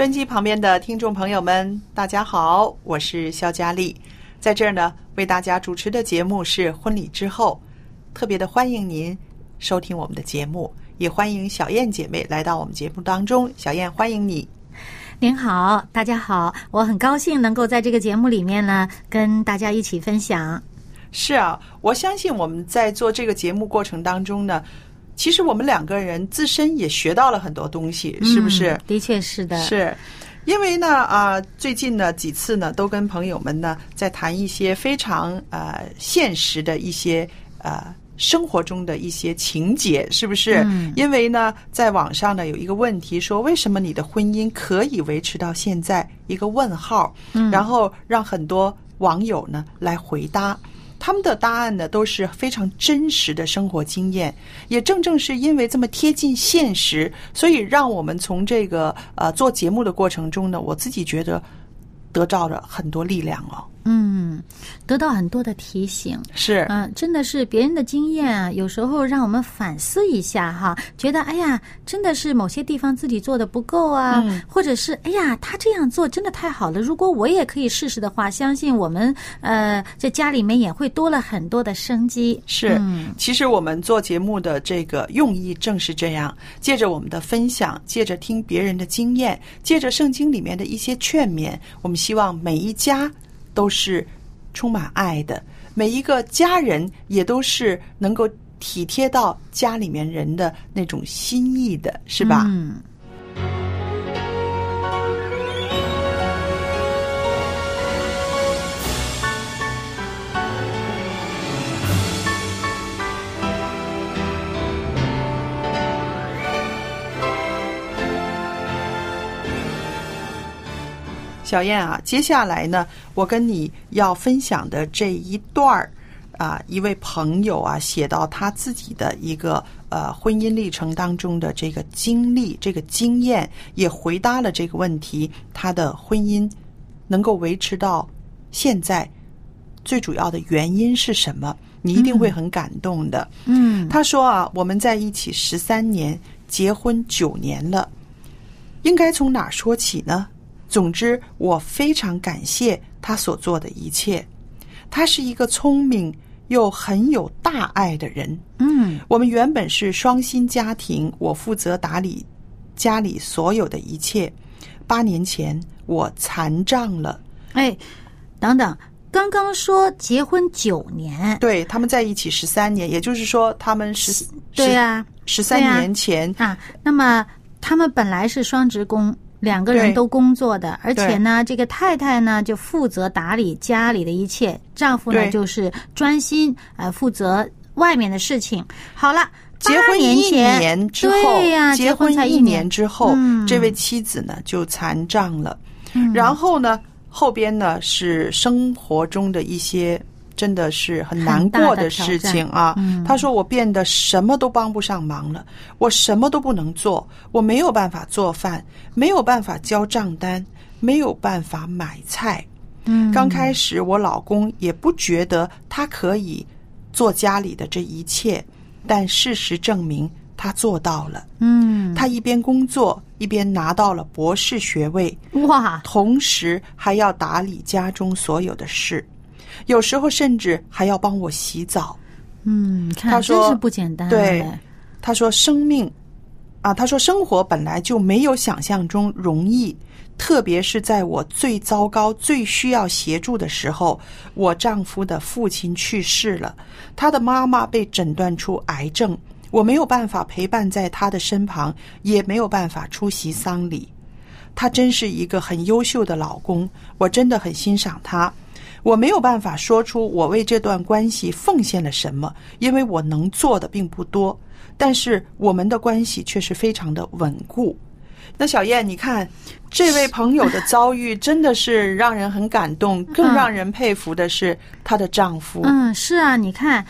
收音机旁边的听众朋友们，大家好，我是肖佳丽，在这儿呢为大家主持的节目是婚礼之后，特别的欢迎您收听我们的节目，也欢迎小燕姐妹来到我们节目当中。小燕，欢迎你。您好，大家好，我很高兴能够在这个节目里面呢，跟大家一起分享。是啊，我相信我们在做这个节目过程当中呢，其实我们两个人自身也学到了很多东西，是不是？嗯的确是的，是，因为呢啊、最近呢几次呢都跟朋友们呢在谈一些非常呃现实的一些呃。生活中的一些情节，是不是？嗯因为呢，在网上呢有一个问题说，为什么你的婚姻可以维持到现在？一个问号，嗯然后让很多网友呢来回答。他们的答案呢都是非常真实的生活经验，也正正是因为这么贴近现实，所以让我们从这个呃做节目的过程中呢，我自己觉得得到了很多力量哦。嗯，得到很多的提醒。是，嗯、真的是别人的经验啊，有时候让我们反思一下哈，觉得哎呀，真的是某些地方自己做的不够啊，嗯或者是哎呀，他这样做真的太好了，如果我也可以试试的话，相信我们呃在家里面也会多了很多的生机。是，嗯其实我们做节目的这个用意正是这样，借着我们的分享，借着听别人的经验，借着圣经里面的一些劝勉，我们希望每一家都是充满爱的，每一个家人也都是能够体贴到家里面人的那种心意的，是吧？嗯。小燕啊，接下来呢，我跟你要分享的这一段儿啊，一位朋友啊写到他自己的一个呃婚姻历程当中的这个经历、这个经验，也回答了这个问题：他的婚姻能够维持到现在，最主要的原因是什么？你一定会很感动的。嗯他说啊，我们在一起十三年，结婚九年了，应该从哪儿说起呢？总之，我非常感谢他所做的一切。他是一个聪明又很有大爱的人。嗯我们原本是双薪家庭，我负责打理家里所有的一切。八年前，我残障了。哎，等等，刚刚说结婚九年，对，他们在一起十三年，也就是说，他们十对呀、十三年前啊，那么他们本来是双职工，两个人都工作的，而且呢，这个太太呢就负责打理家里的一切，丈夫呢就是专心呃负责外面的事情。好了，结婚一年之后，结婚才一年之后，嗯。这位妻子呢就残障了。嗯。然后呢，后边呢是生活中的一些真的是很难过的事情啊。他说：“我变得什么都帮不上忙了，我什么都不能做，我没有办法做饭，没有办法交账单，没有办法买菜。”嗯，刚开始我老公也不觉得他可以做家里的这一切，但事实证明他做到了。嗯，他一边工作一边拿到了博士学位，哇，同时还要打理家中所有的事，有时候甚至还要帮我洗澡。嗯，看他说真是不简单。对，他说生命啊，他说生活本来就没有想象中容易，特别是在我最糟糕、最需要协助的时候，我丈夫的父亲去世了，他的妈妈被诊断出癌症，我没有办法陪伴在他的身旁，也没有办法出席丧礼。他真是一个很优秀的老公，我真的很欣赏他。我没有办法说出我为这段关系奉献了什么，因为我能做的并不多。但是我们的关系却是非常的稳固。那小燕，你看这位朋友的遭遇真的是让人很感动，更让人佩服的是她的丈夫。嗯，是啊，你看，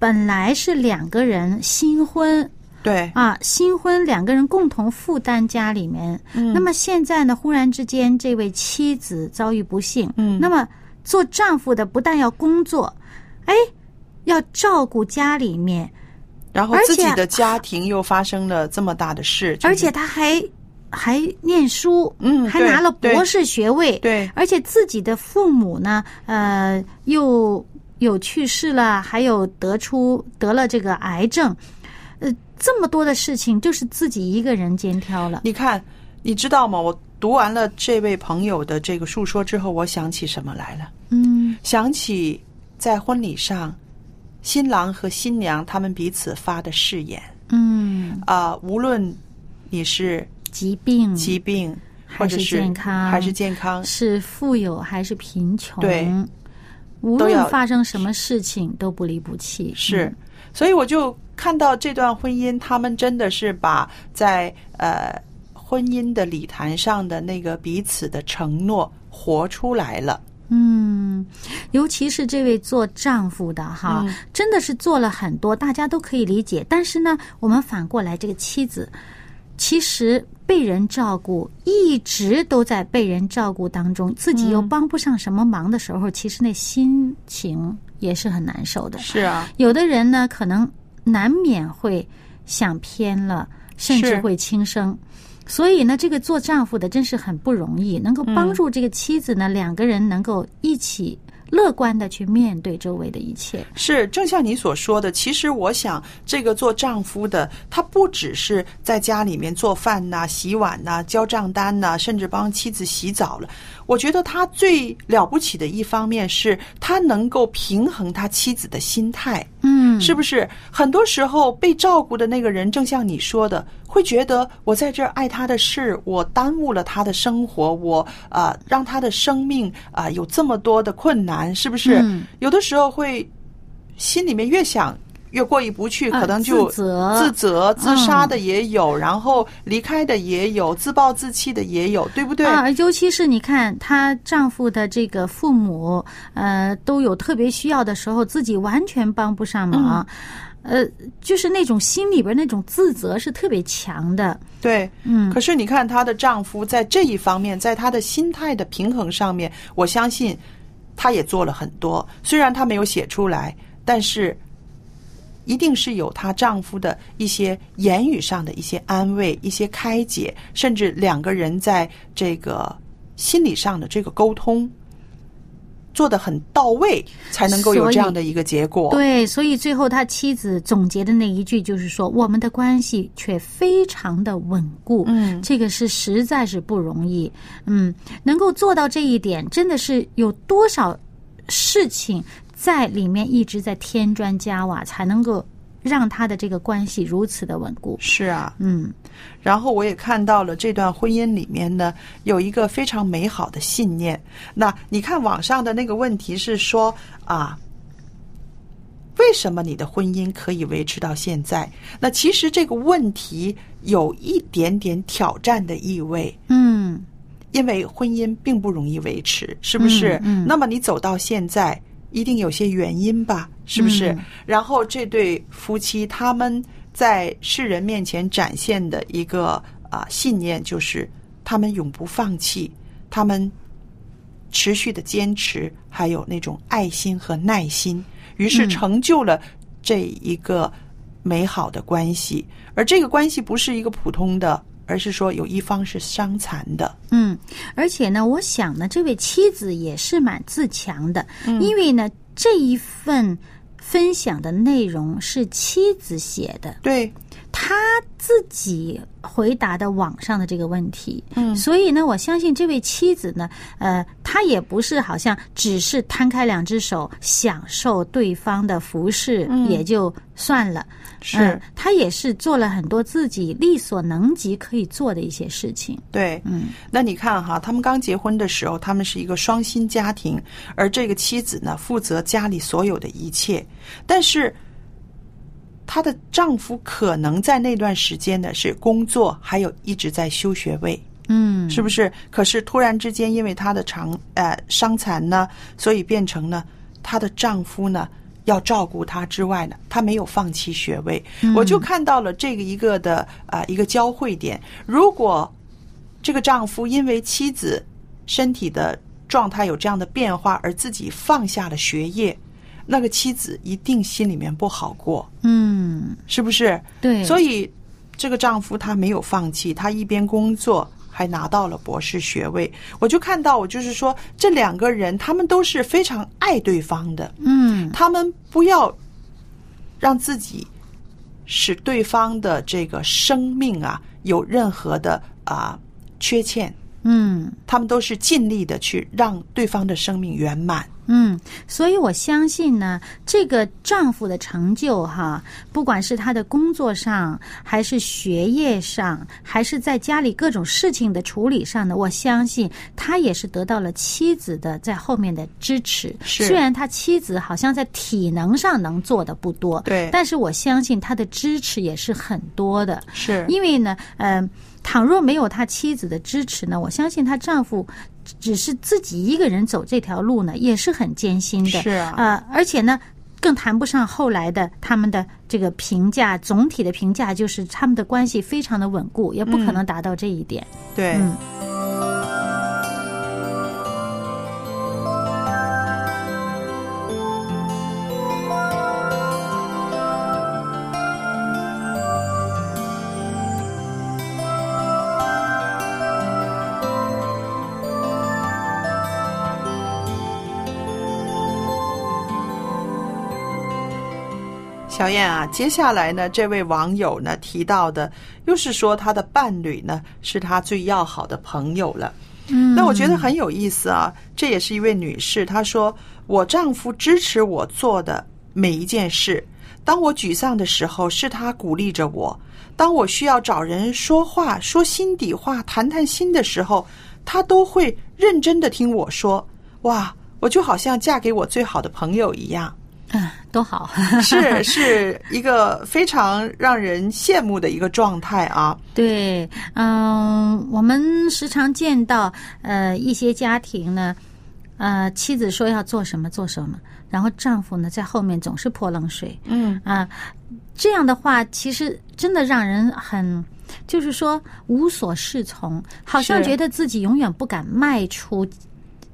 本来是两个人新婚对，啊，新婚两个人共同负担家里面。嗯那么现在呢，忽然之间这位妻子遭遇不幸，嗯那么做丈夫的不但要工作，哎，要照顾家里面，然后自己的家庭又发生了这么大的事，而且他还还念书，嗯还拿了博士学位，对而且自己的父母呢，呃，又有去世了，还有得出得了这个癌症，呃，这么多的事情，就是自己一个人肩挑了。你看，你知道吗？我读完了这位朋友的这个述说之后，我想起什么来了？嗯。想起在婚礼上，新郎和新娘他们彼此发的誓言。嗯，啊、无论你是疾病疾病，或还是者是健康，还是健康，是富有还是贫穷，对，无论发生什么事情，都不离不弃。是。嗯，所以我就看到这段婚姻，他们真的是把在呃婚姻的礼坛上的那个彼此的承诺活出来了。嗯，尤其是这位做丈夫的哈，嗯真的是做了很多，大家都可以理解。但是呢，我们反过来，这个妻子其实被人照顾，一直都在被人照顾当中，自己又嗯帮不上什么忙的时候，其实那心情也是很难受的。是啊，有的人呢，可能难免会想偏了，甚至会轻生。所以呢，这个做丈夫的真是很不容易，能够帮助这个妻子呢，两个人能够一起乐观的去面对周围的一切。是，正像你所说的，其实我想，这个做丈夫的，他不只是在家里面做饭呐、洗碗呐、交账单呐、甚至帮妻子洗澡了。我觉得他最了不起的一方面是，他能够平衡他妻子的心态。嗯，是不是？很多时候被照顾的那个人，正像你说的，会觉得我在这儿爱他的事，我耽误了他的生活，我啊、呃让他的生命啊、有这么多的困难，是不是？嗯有的时候会心里面越想越过意不去，啊可能就自责自责、自杀的也有，然后离开的也有，自暴自弃的也有，对不对？啊，尤其是你看她丈夫的这个父母，呃，都有特别需要的时候，自己完全帮不上忙，呃，就是那种心里边那种自责是特别强的。对，嗯可是你看，她的丈夫在这一方面，在她的心态的平衡上面，我相信他也做了很多。虽然他没有写出来，但是一定是有她丈夫的一些言语上的一些安慰、一些开解，甚至两个人在这个心理上的这个沟通做得很到位，才能够有这样的一个结果。对，所以最后他妻子总结的那一句就是说，我们的关系却非常的稳固。嗯这个是实在是不容易。嗯，能够做到这一点，真的是有多少事情在里面一直在添砖加瓦，才能够让他的这个关系如此的稳固。是啊，嗯然后我也看到了这段婚姻里面呢，有一个非常美好的信念。那你看网上的那个问题是说啊，为什么你的婚姻可以维持到现在？那其实这个问题有一点点挑战的意味。嗯因为婚姻并不容易维持，是不是？嗯嗯那么你走到现在，一定有些原因吧？是不是？嗯然后这对夫妻他们在世人面前展现的一个啊、信念，就是他们永不放弃，他们持续的坚持，还有那种爱心和耐心，于是嗯成就了这一个美好的关系。而这个关系不是一个普通的，而是说有一方是伤残的。嗯，而且呢，我想呢，这位妻子也是蛮自强的，因为呢，这一份分享的内容是妻子写的，对，他自己回答的网上的这个问题，嗯。所以呢，我相信这位妻子呢，呃，她也不是好像只是摊开两只手享受对方的服饰、嗯。也就算了，是。嗯她也是做了很多自己力所能及可以做的一些事情，对，嗯。那你看哈，他们刚结婚的时候，他们是一个双薪家庭，而这个妻子呢，负责家里所有的一切。但是，她的丈夫可能在那段时间呢是工作，还有一直在修学位，嗯，是不是？可是突然之间，因为她的长呃伤残呢，所以变成呢，她的丈夫呢。要照顾她之外呢，她没有放弃学位。我就看到了这个一个的啊、一个交汇点。如果这个丈夫因为妻子身体的状态有这样的变化，而自己放下了学业，那个妻子一定心里面不好过，嗯，是不是？对，所以以这个丈夫他没有放弃，他一边工作。还拿到了博士学位，我就看到，我就是说，这两个人他们都是非常爱对方的，嗯。他们不要让自己使对方的这个生命啊有任何的啊、缺陷，嗯。他们都是尽力的去让对方的生命圆满。嗯，所以我相信呢，这个丈夫的成就哈，不管是他的工作上，还是学业上，还是在家里各种事情的处理上呢，我相信他也是得到了妻子的在后面的支持。是虽然他妻子好像在体能上能做的不多，对但是我相信他的支持也是很多的。是因为呢，嗯、倘若没有他妻子的支持呢，我相信他丈夫只是自己一个人走这条路呢，也是很艰辛的。是啊呃，而且呢。更谈不上后来的他们的这个评价，总体的评价就是他们的关系非常的稳固，也不可能达到这一点。对。嗯小燕啊，接下来呢，这位网友呢提到的，又是说他的伴侣呢是他最要好的朋友了。嗯，那我觉得很有意思啊，这也是一位女士，她说：“我丈夫支持我做的每一件事。当我沮丧的时候，是他鼓励着我；当我需要找人说话、说心底话、谈谈心的时候，他都会认真的听我说。哇，我就好像嫁给我最好的朋友一样。”嗯，都好。是是一个非常让人羡慕的一个状态啊。对，嗯、我们时常见到呃一些家庭呢，呃，妻子说要做什么做什么，然后丈夫呢在后面总是泼冷水嗯，啊、这样的话其实真的让人很。就是说无所适从，好像觉得自己永远不敢迈出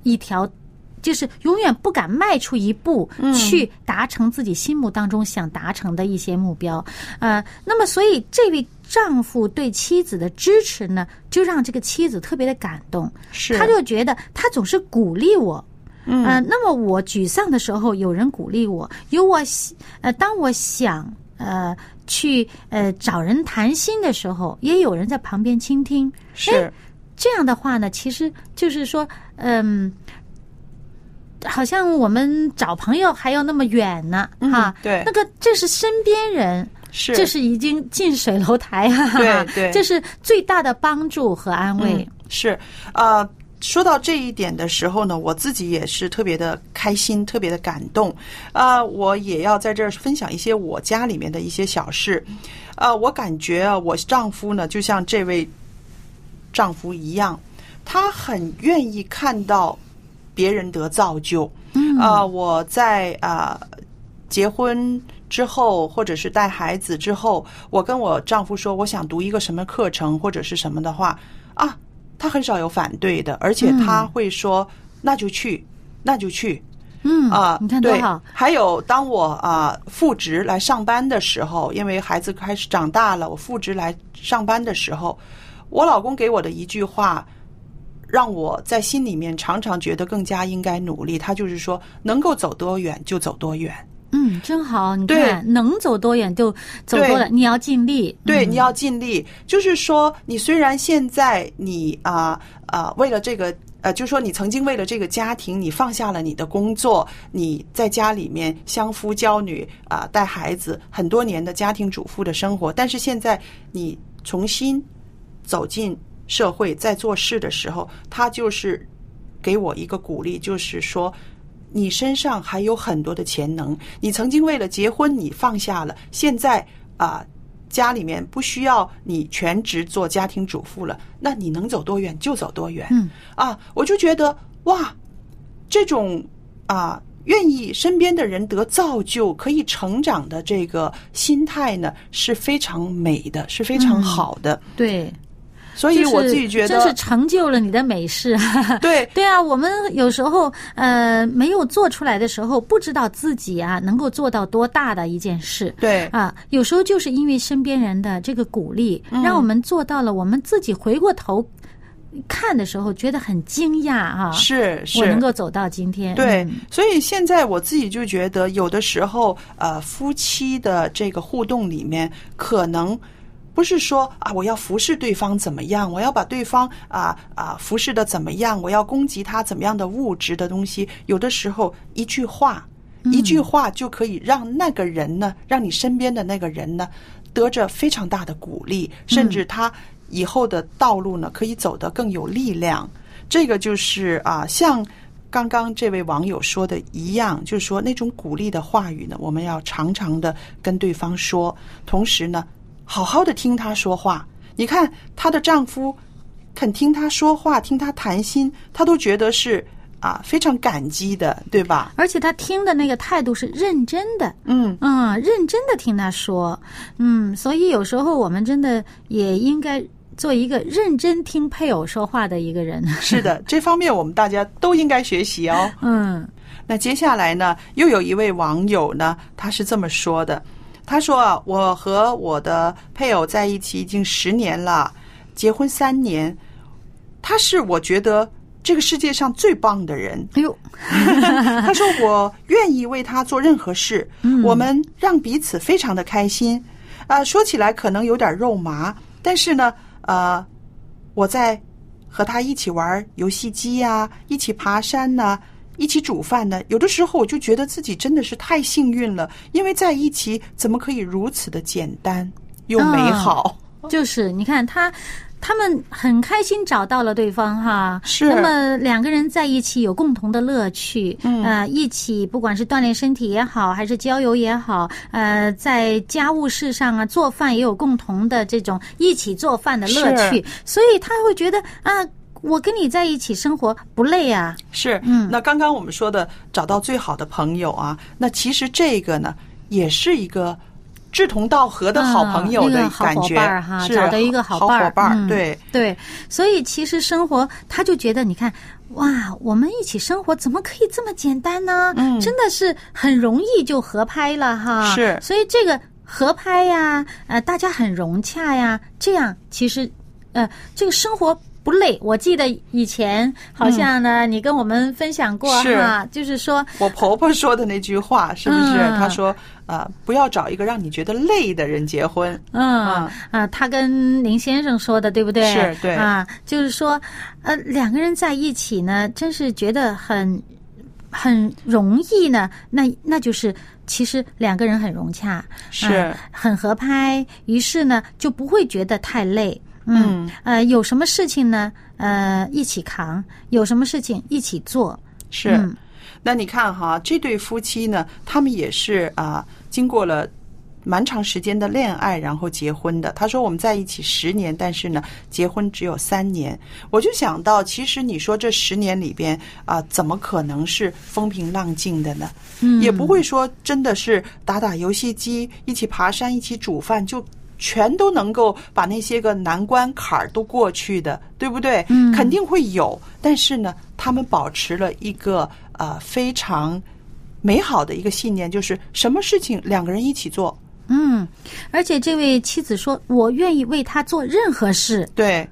一条，就是永远不敢迈出一步去达成自己心目当中想达成的一些目标。呃，那么所以这位丈夫对妻子的支持呢，就让这个妻子特别的感动，是，他就觉得他总是鼓励我。嗯呃，那么我沮丧的时候，有人鼓励我，有我喜呃，当我想呃去呃找人谈心的时候，也有人在旁边倾听。是这样的话呢，其实就是说，嗯，好像我们找朋友还要那么远呢，嗯哈。对那个这是身边人，是，这是已经近水楼台啊，对对这是最大的帮助和安慰嗯。是呃。说到这一点的时候呢，我自己也是特别的开心，特别的感动。啊，我也要在这儿分享一些我家里面的一些小事。呃，我感觉啊，我丈夫呢，就像这位丈夫一样，他很愿意看到别人得造就。嗯啊、我在啊、结婚之后，或者是带孩子之后，我跟我丈夫说我想读一个什么课程或者是什么的话啊，他很少有反对的，而且他会说、那就去，那就去。嗯啊，你看多对好，还有，当我啊复职来上班的时候，因为孩子开始长大了，我复职来上班的时候，我老公给我的一句话，让我在心里面常常觉得更加应该努力。他就是说，能够走多远就走多远。嗯，真好。你对看，能走多远就走多远，你要尽力。对，嗯你要尽力。就是说，你虽然现在你啊啊、为了这个呃，就是说你曾经为了这个家庭，你放下了你的工作，你在家里面相夫教女啊、带孩子很多年的家庭主妇的生活，但是现在你重新走进社会，在做事的时候，他就是给我一个鼓励，就是说。你身上还有很多的潜能，你曾经为了结婚你放下了，现在啊、家里面不需要你全职做家庭主妇了，那你能走多远就走多远。嗯啊，我就觉得哇，这种啊愿意身边的人得造就、可以成长的这个心态呢，是非常美的，是非常嗯好的。对，所以我自己觉得，真是成就了你的美事。对对啊，我们有时候呃没有做出来的时候，不知道自己啊能够做到多大的一件事。对啊，有时候就是因为身边人的这个鼓励，嗯让我们做到了，我们自己回过头看的时候，觉得很惊讶啊！是是，我能够走到今天。对嗯，所以现在我自己就觉得，有的时候，呃，夫妻的这个互动里面，可能不是说啊，我要服侍对方怎么样，我要把对方啊啊服侍的怎么样，我要攻击他怎么样的物质的东西，有的时候一句话，一句话就可以让那个人呢，让你身边的那个人呢，得着非常大的鼓励，甚至他以后的道路呢，可以走得更有力量。这个就是啊，像刚刚这位网友说的一样，就是说那种鼓励的话语呢，我们要常常的跟对方说，同时呢，好好的听她说话。你看她的丈夫肯听她说话，听她谈心，她都觉得是啊非常感激的，对吧？而且她听的那个态度是认真的，嗯，嗯，认真的听她说，嗯，所以有时候我们真的也应该做一个认真听配偶说话的一个人。是的，这方面我们大家都应该学习哦。嗯那接下来呢，又有一位网友呢，他是这么说的：他说啊，我和我的配偶在一起已经十年了，结婚三年，他是我觉得这个世界上最棒的人。哎呦，他说我愿意为他做任何事，我们让彼此非常的开心。啊、说起来可能有点肉麻，但是呢，呃，我在和他一起玩游戏机呀、一起爬山呐、一起煮饭呢，有的时候我就觉得自己真的是太幸运了，因为在一起怎么可以如此的简单又美好？就是你看他。他们很开心找到了对方哈，是那么两个人在一起有共同的乐趣，嗯呃，一起不管是锻炼身体也好，还是郊游也好，呃，在家务事上啊，做饭也有共同的这种一起做饭的乐趣，所以他会觉得啊，我跟你在一起生活不累啊，是，嗯那刚刚我们说的找到最好的朋友啊，那其实这个呢，也是一个志同道合的好朋友的感觉，伙伴儿哈是找到一个好伙伴儿嗯对，对，所以其实生活，他就觉得，你看，哇，我们一起生活怎么可以这么简单呢？嗯真的是很容易就合拍了哈。是所以这个合拍呀，呃，大家很融洽呀，这样其实，呃，这个生活。不累，我记得以前好像呢，你跟我们分享过哈，就是说，我婆婆说的那句话是不是？嗯她说，呃，不要找一个让你觉得累的人结婚。嗯嗯啊，他跟林先生说的，对不对？是对啊，就是说，呃，两个人在一起呢，真是觉得很很容易呢。那那就是其实两个人很融洽，是啊很合拍，于是呢就不会觉得太累。嗯，呃，有什么事情呢？呃，一起扛；有什么事情一起做。是，嗯那你看哈，这对夫妻呢，他们也是啊、经过了蛮长时间的恋爱，然后结婚的。他说我们在一起十年，但是呢，结婚只有三年。我就想到，其实你说这十年里边啊、怎么可能是风平浪静的呢？嗯也不会说真的是打打游戏机，一起爬山，一起煮饭，就全都能够把那些个难关坎儿都过去的，对不对？嗯。肯定会有，但是呢，他们保持了一个呃非常美好的一个信念，就是什么事情两个人一起做，嗯，而且这位妻子说：“我愿意为他做任何事，对，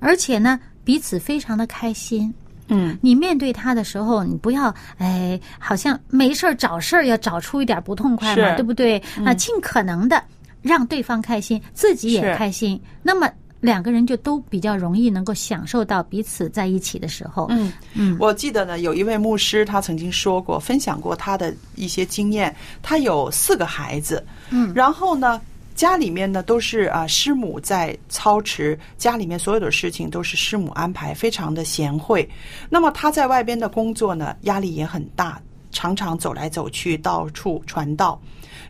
而且呢，彼此非常的开心。嗯，你面对他的时候，你不要哎，好像没事儿找事儿，要找出一点不痛快嘛，对不对？啊，尽可能的让对方开心，自己也开心，那么两个人就都比较容易能够享受到彼此在一起的时候。嗯嗯我记得呢，有一位牧师，他曾经说过，分享过他的一些经验。他有四个孩子，嗯然后呢，家里面呢都是啊师母在操持，家里面所有的事情都是师母安排，非常的贤惠。那么他在外边的工作呢，压力也很大，常常走来走去，到处传道。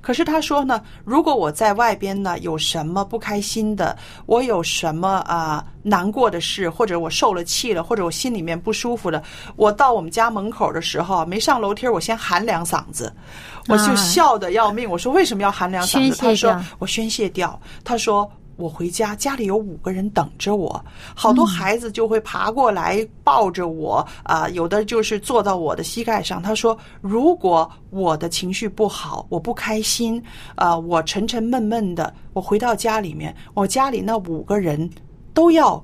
可是他说呢，如果我在外边呢有什么不开心的，我有什么啊、难过的事，或者我受了气了，或者我心里面不舒服了，我到我们家门口的时候，没上楼梯，我先喊两嗓子，我就啊笑得要命。我说为什么要喊两嗓子？他说我宣泄掉。他说。我回家，家里有五个人等着我，好多孩子就会爬过来抱着我，啊、有的就是坐到我的膝盖上。他说，如果我的情绪不好，我不开心，啊，我沉沉闷闷的，我回到家里面，我家里那五个人都要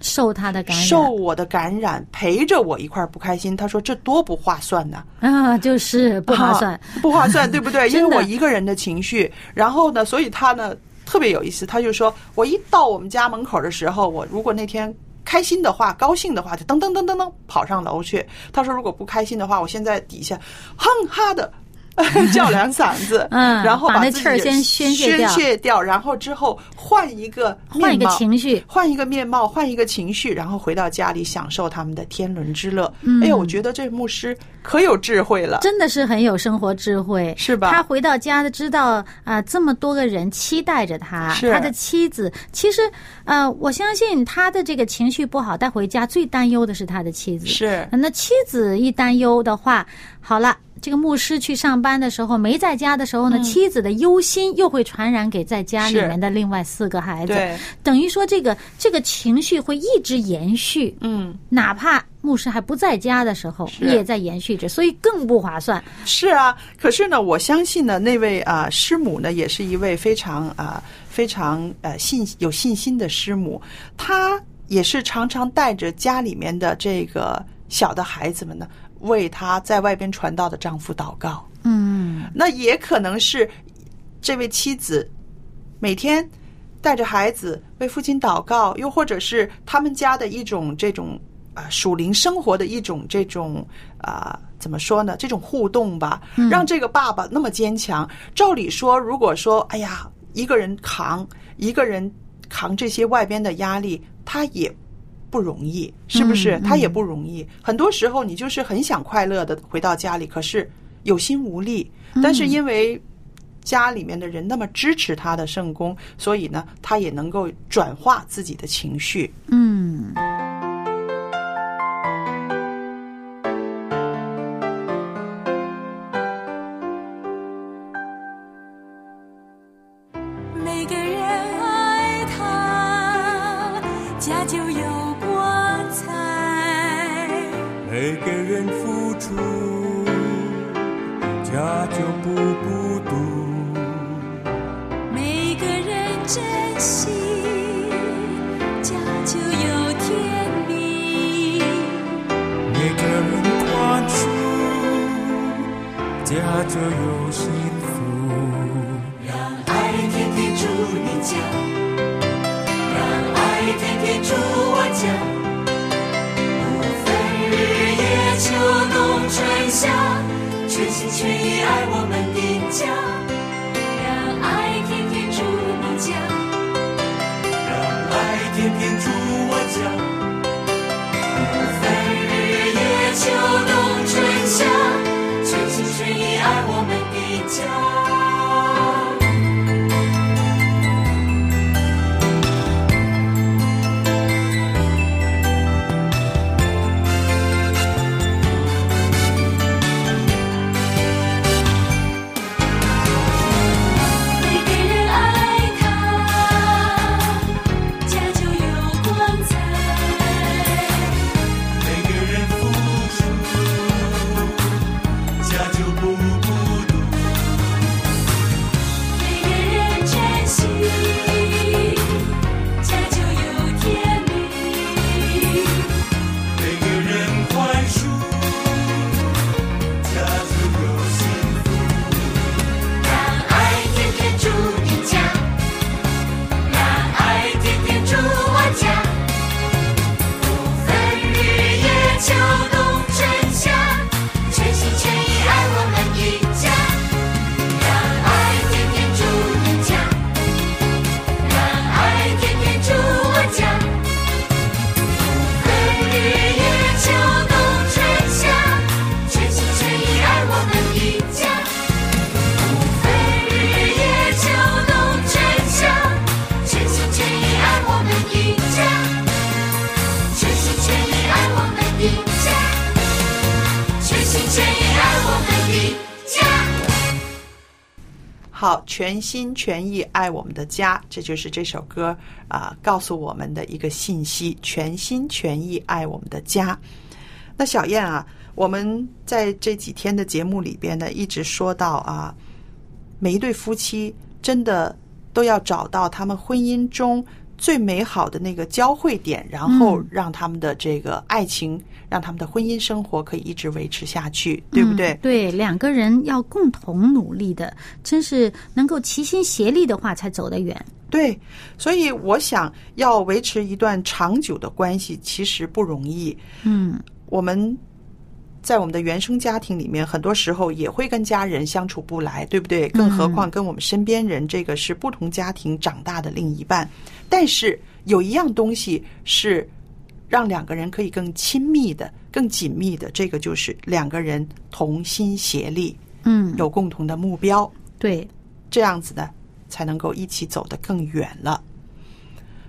受他的感染，受我的感染，陪着我一块儿不开心。他说这多不划算呢、啊，就是不划算。啊不划算，对不对？因为我一个人的情绪，然后呢，所以他呢特别有意思，他就说我一到我们家门口的时候，我如果那天。开心的话，高兴的话，就噔噔噔噔噔跑上楼去。他说，如果不开心的话，我现在底下哼哈的 叫两嗓子，嗯然后把那气儿先宣泄掉宣泄掉，然后之后换一个换一个情绪换一个面貌，换一个情绪，然后回到家里享受他们的天伦之乐。嗯哎呦，我觉得这牧师可有智慧了。真的是很有生活智慧，是吧他回到家的，知道啊、这么多个人期待着他，是他的妻子。其实，呃，我相信他的这个情绪不好带回家，最担忧的是他的妻子。是那妻子一担忧的话，好了。这个牧师去上班的时候没在家的时候呢，妻子的忧心又会传染给在家里面的另外四个孩子，等于说这个这个情绪会一直延续，嗯，哪怕牧师还不在家的时候，是。也在延续着，所以更不划算。是啊。可是呢，我相信呢，那位啊、师母呢，也是一位非常啊、非常呃信有信心的师母，她也是常常带着家里面的这个小的孩子们呢，为她在外边传道的丈夫祷告。嗯，那也可能是这位妻子每天带着孩子为父亲祷告，又或者是他们家的一种这种啊、属灵生活的一种这种啊、怎么说呢？这种互动吧，让这个爸爸那么坚强。照理说，如果说哎呀，一个人扛，一个人扛这些外边的压力，他也。不容易，是不是？嗯他也不容易。很多时候，你就是很想快乐的回到家里，可是有心无力。但是因为家里面的人那么支持他的圣功，所以呢，他也能够转化自己的情绪。嗯，祝我家。不分日夜秋冬春夏，全心全意爱我们的家。让爱天天住你家，让爱天天住我家。好，全心全意爱我们的家，这就是这首歌啊、告诉我们的一个信息：全心全意爱我们的家。那小燕啊，我们在这几天的节目里边呢，一直说到啊，每一对夫妻真的都要找到他们婚姻中最美好的那个交汇点，然后嗯让他们的这个爱情，让他们的婚姻生活可以一直维持下去，对不对？嗯对，两个人要共同努力的，真是能够齐心协力的话，才走得远。对，所以我想要维持一段长久的关系，其实不容易。嗯，我们在我们的原生家庭里面，很多时候也会跟家人相处不来，对不对？更何况跟我们身边人，这个是不同家庭长大的另一半。但是有一样东西是让两个人可以更亲密的、更紧密的，这个就是两个人同心协力，嗯，有共同的目标。对，这样子呢，才能够一起走得更远了。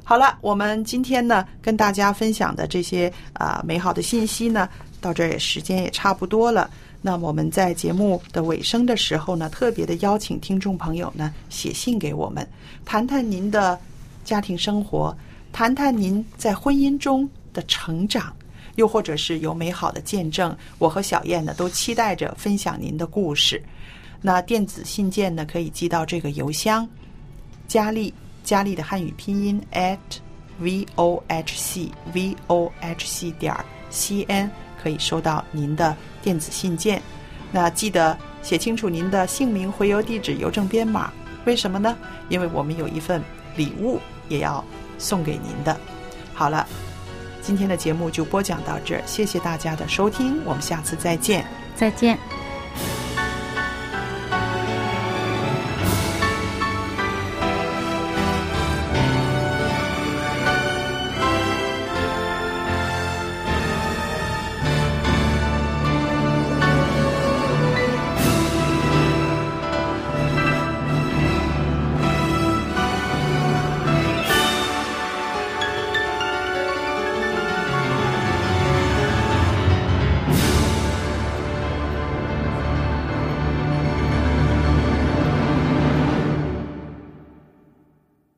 好了，我们今天呢跟大家分享的这些啊、美好的信息呢，到这儿也时间也差不多了。那么我们在节目的尾声的时候呢，特别的邀请听众朋友呢写信给我们，谈谈您的家庭生活，谈谈您在婚姻中的成长，又或者是有美好的见证。我和小燕呢都期待着分享您的故事。那电子信件呢，可以寄到这个邮箱，佳丽佳丽的汉语拼音 at v o h c v o h c 点 c n，可以收到您的电子信件。那记得写清楚您的姓名、回邮地址、邮政编码。为什么呢？因为我们有一份礼物也要送给您的。好了，今天的节目就播讲到这儿，谢谢大家的收听，我们下次再见。再见。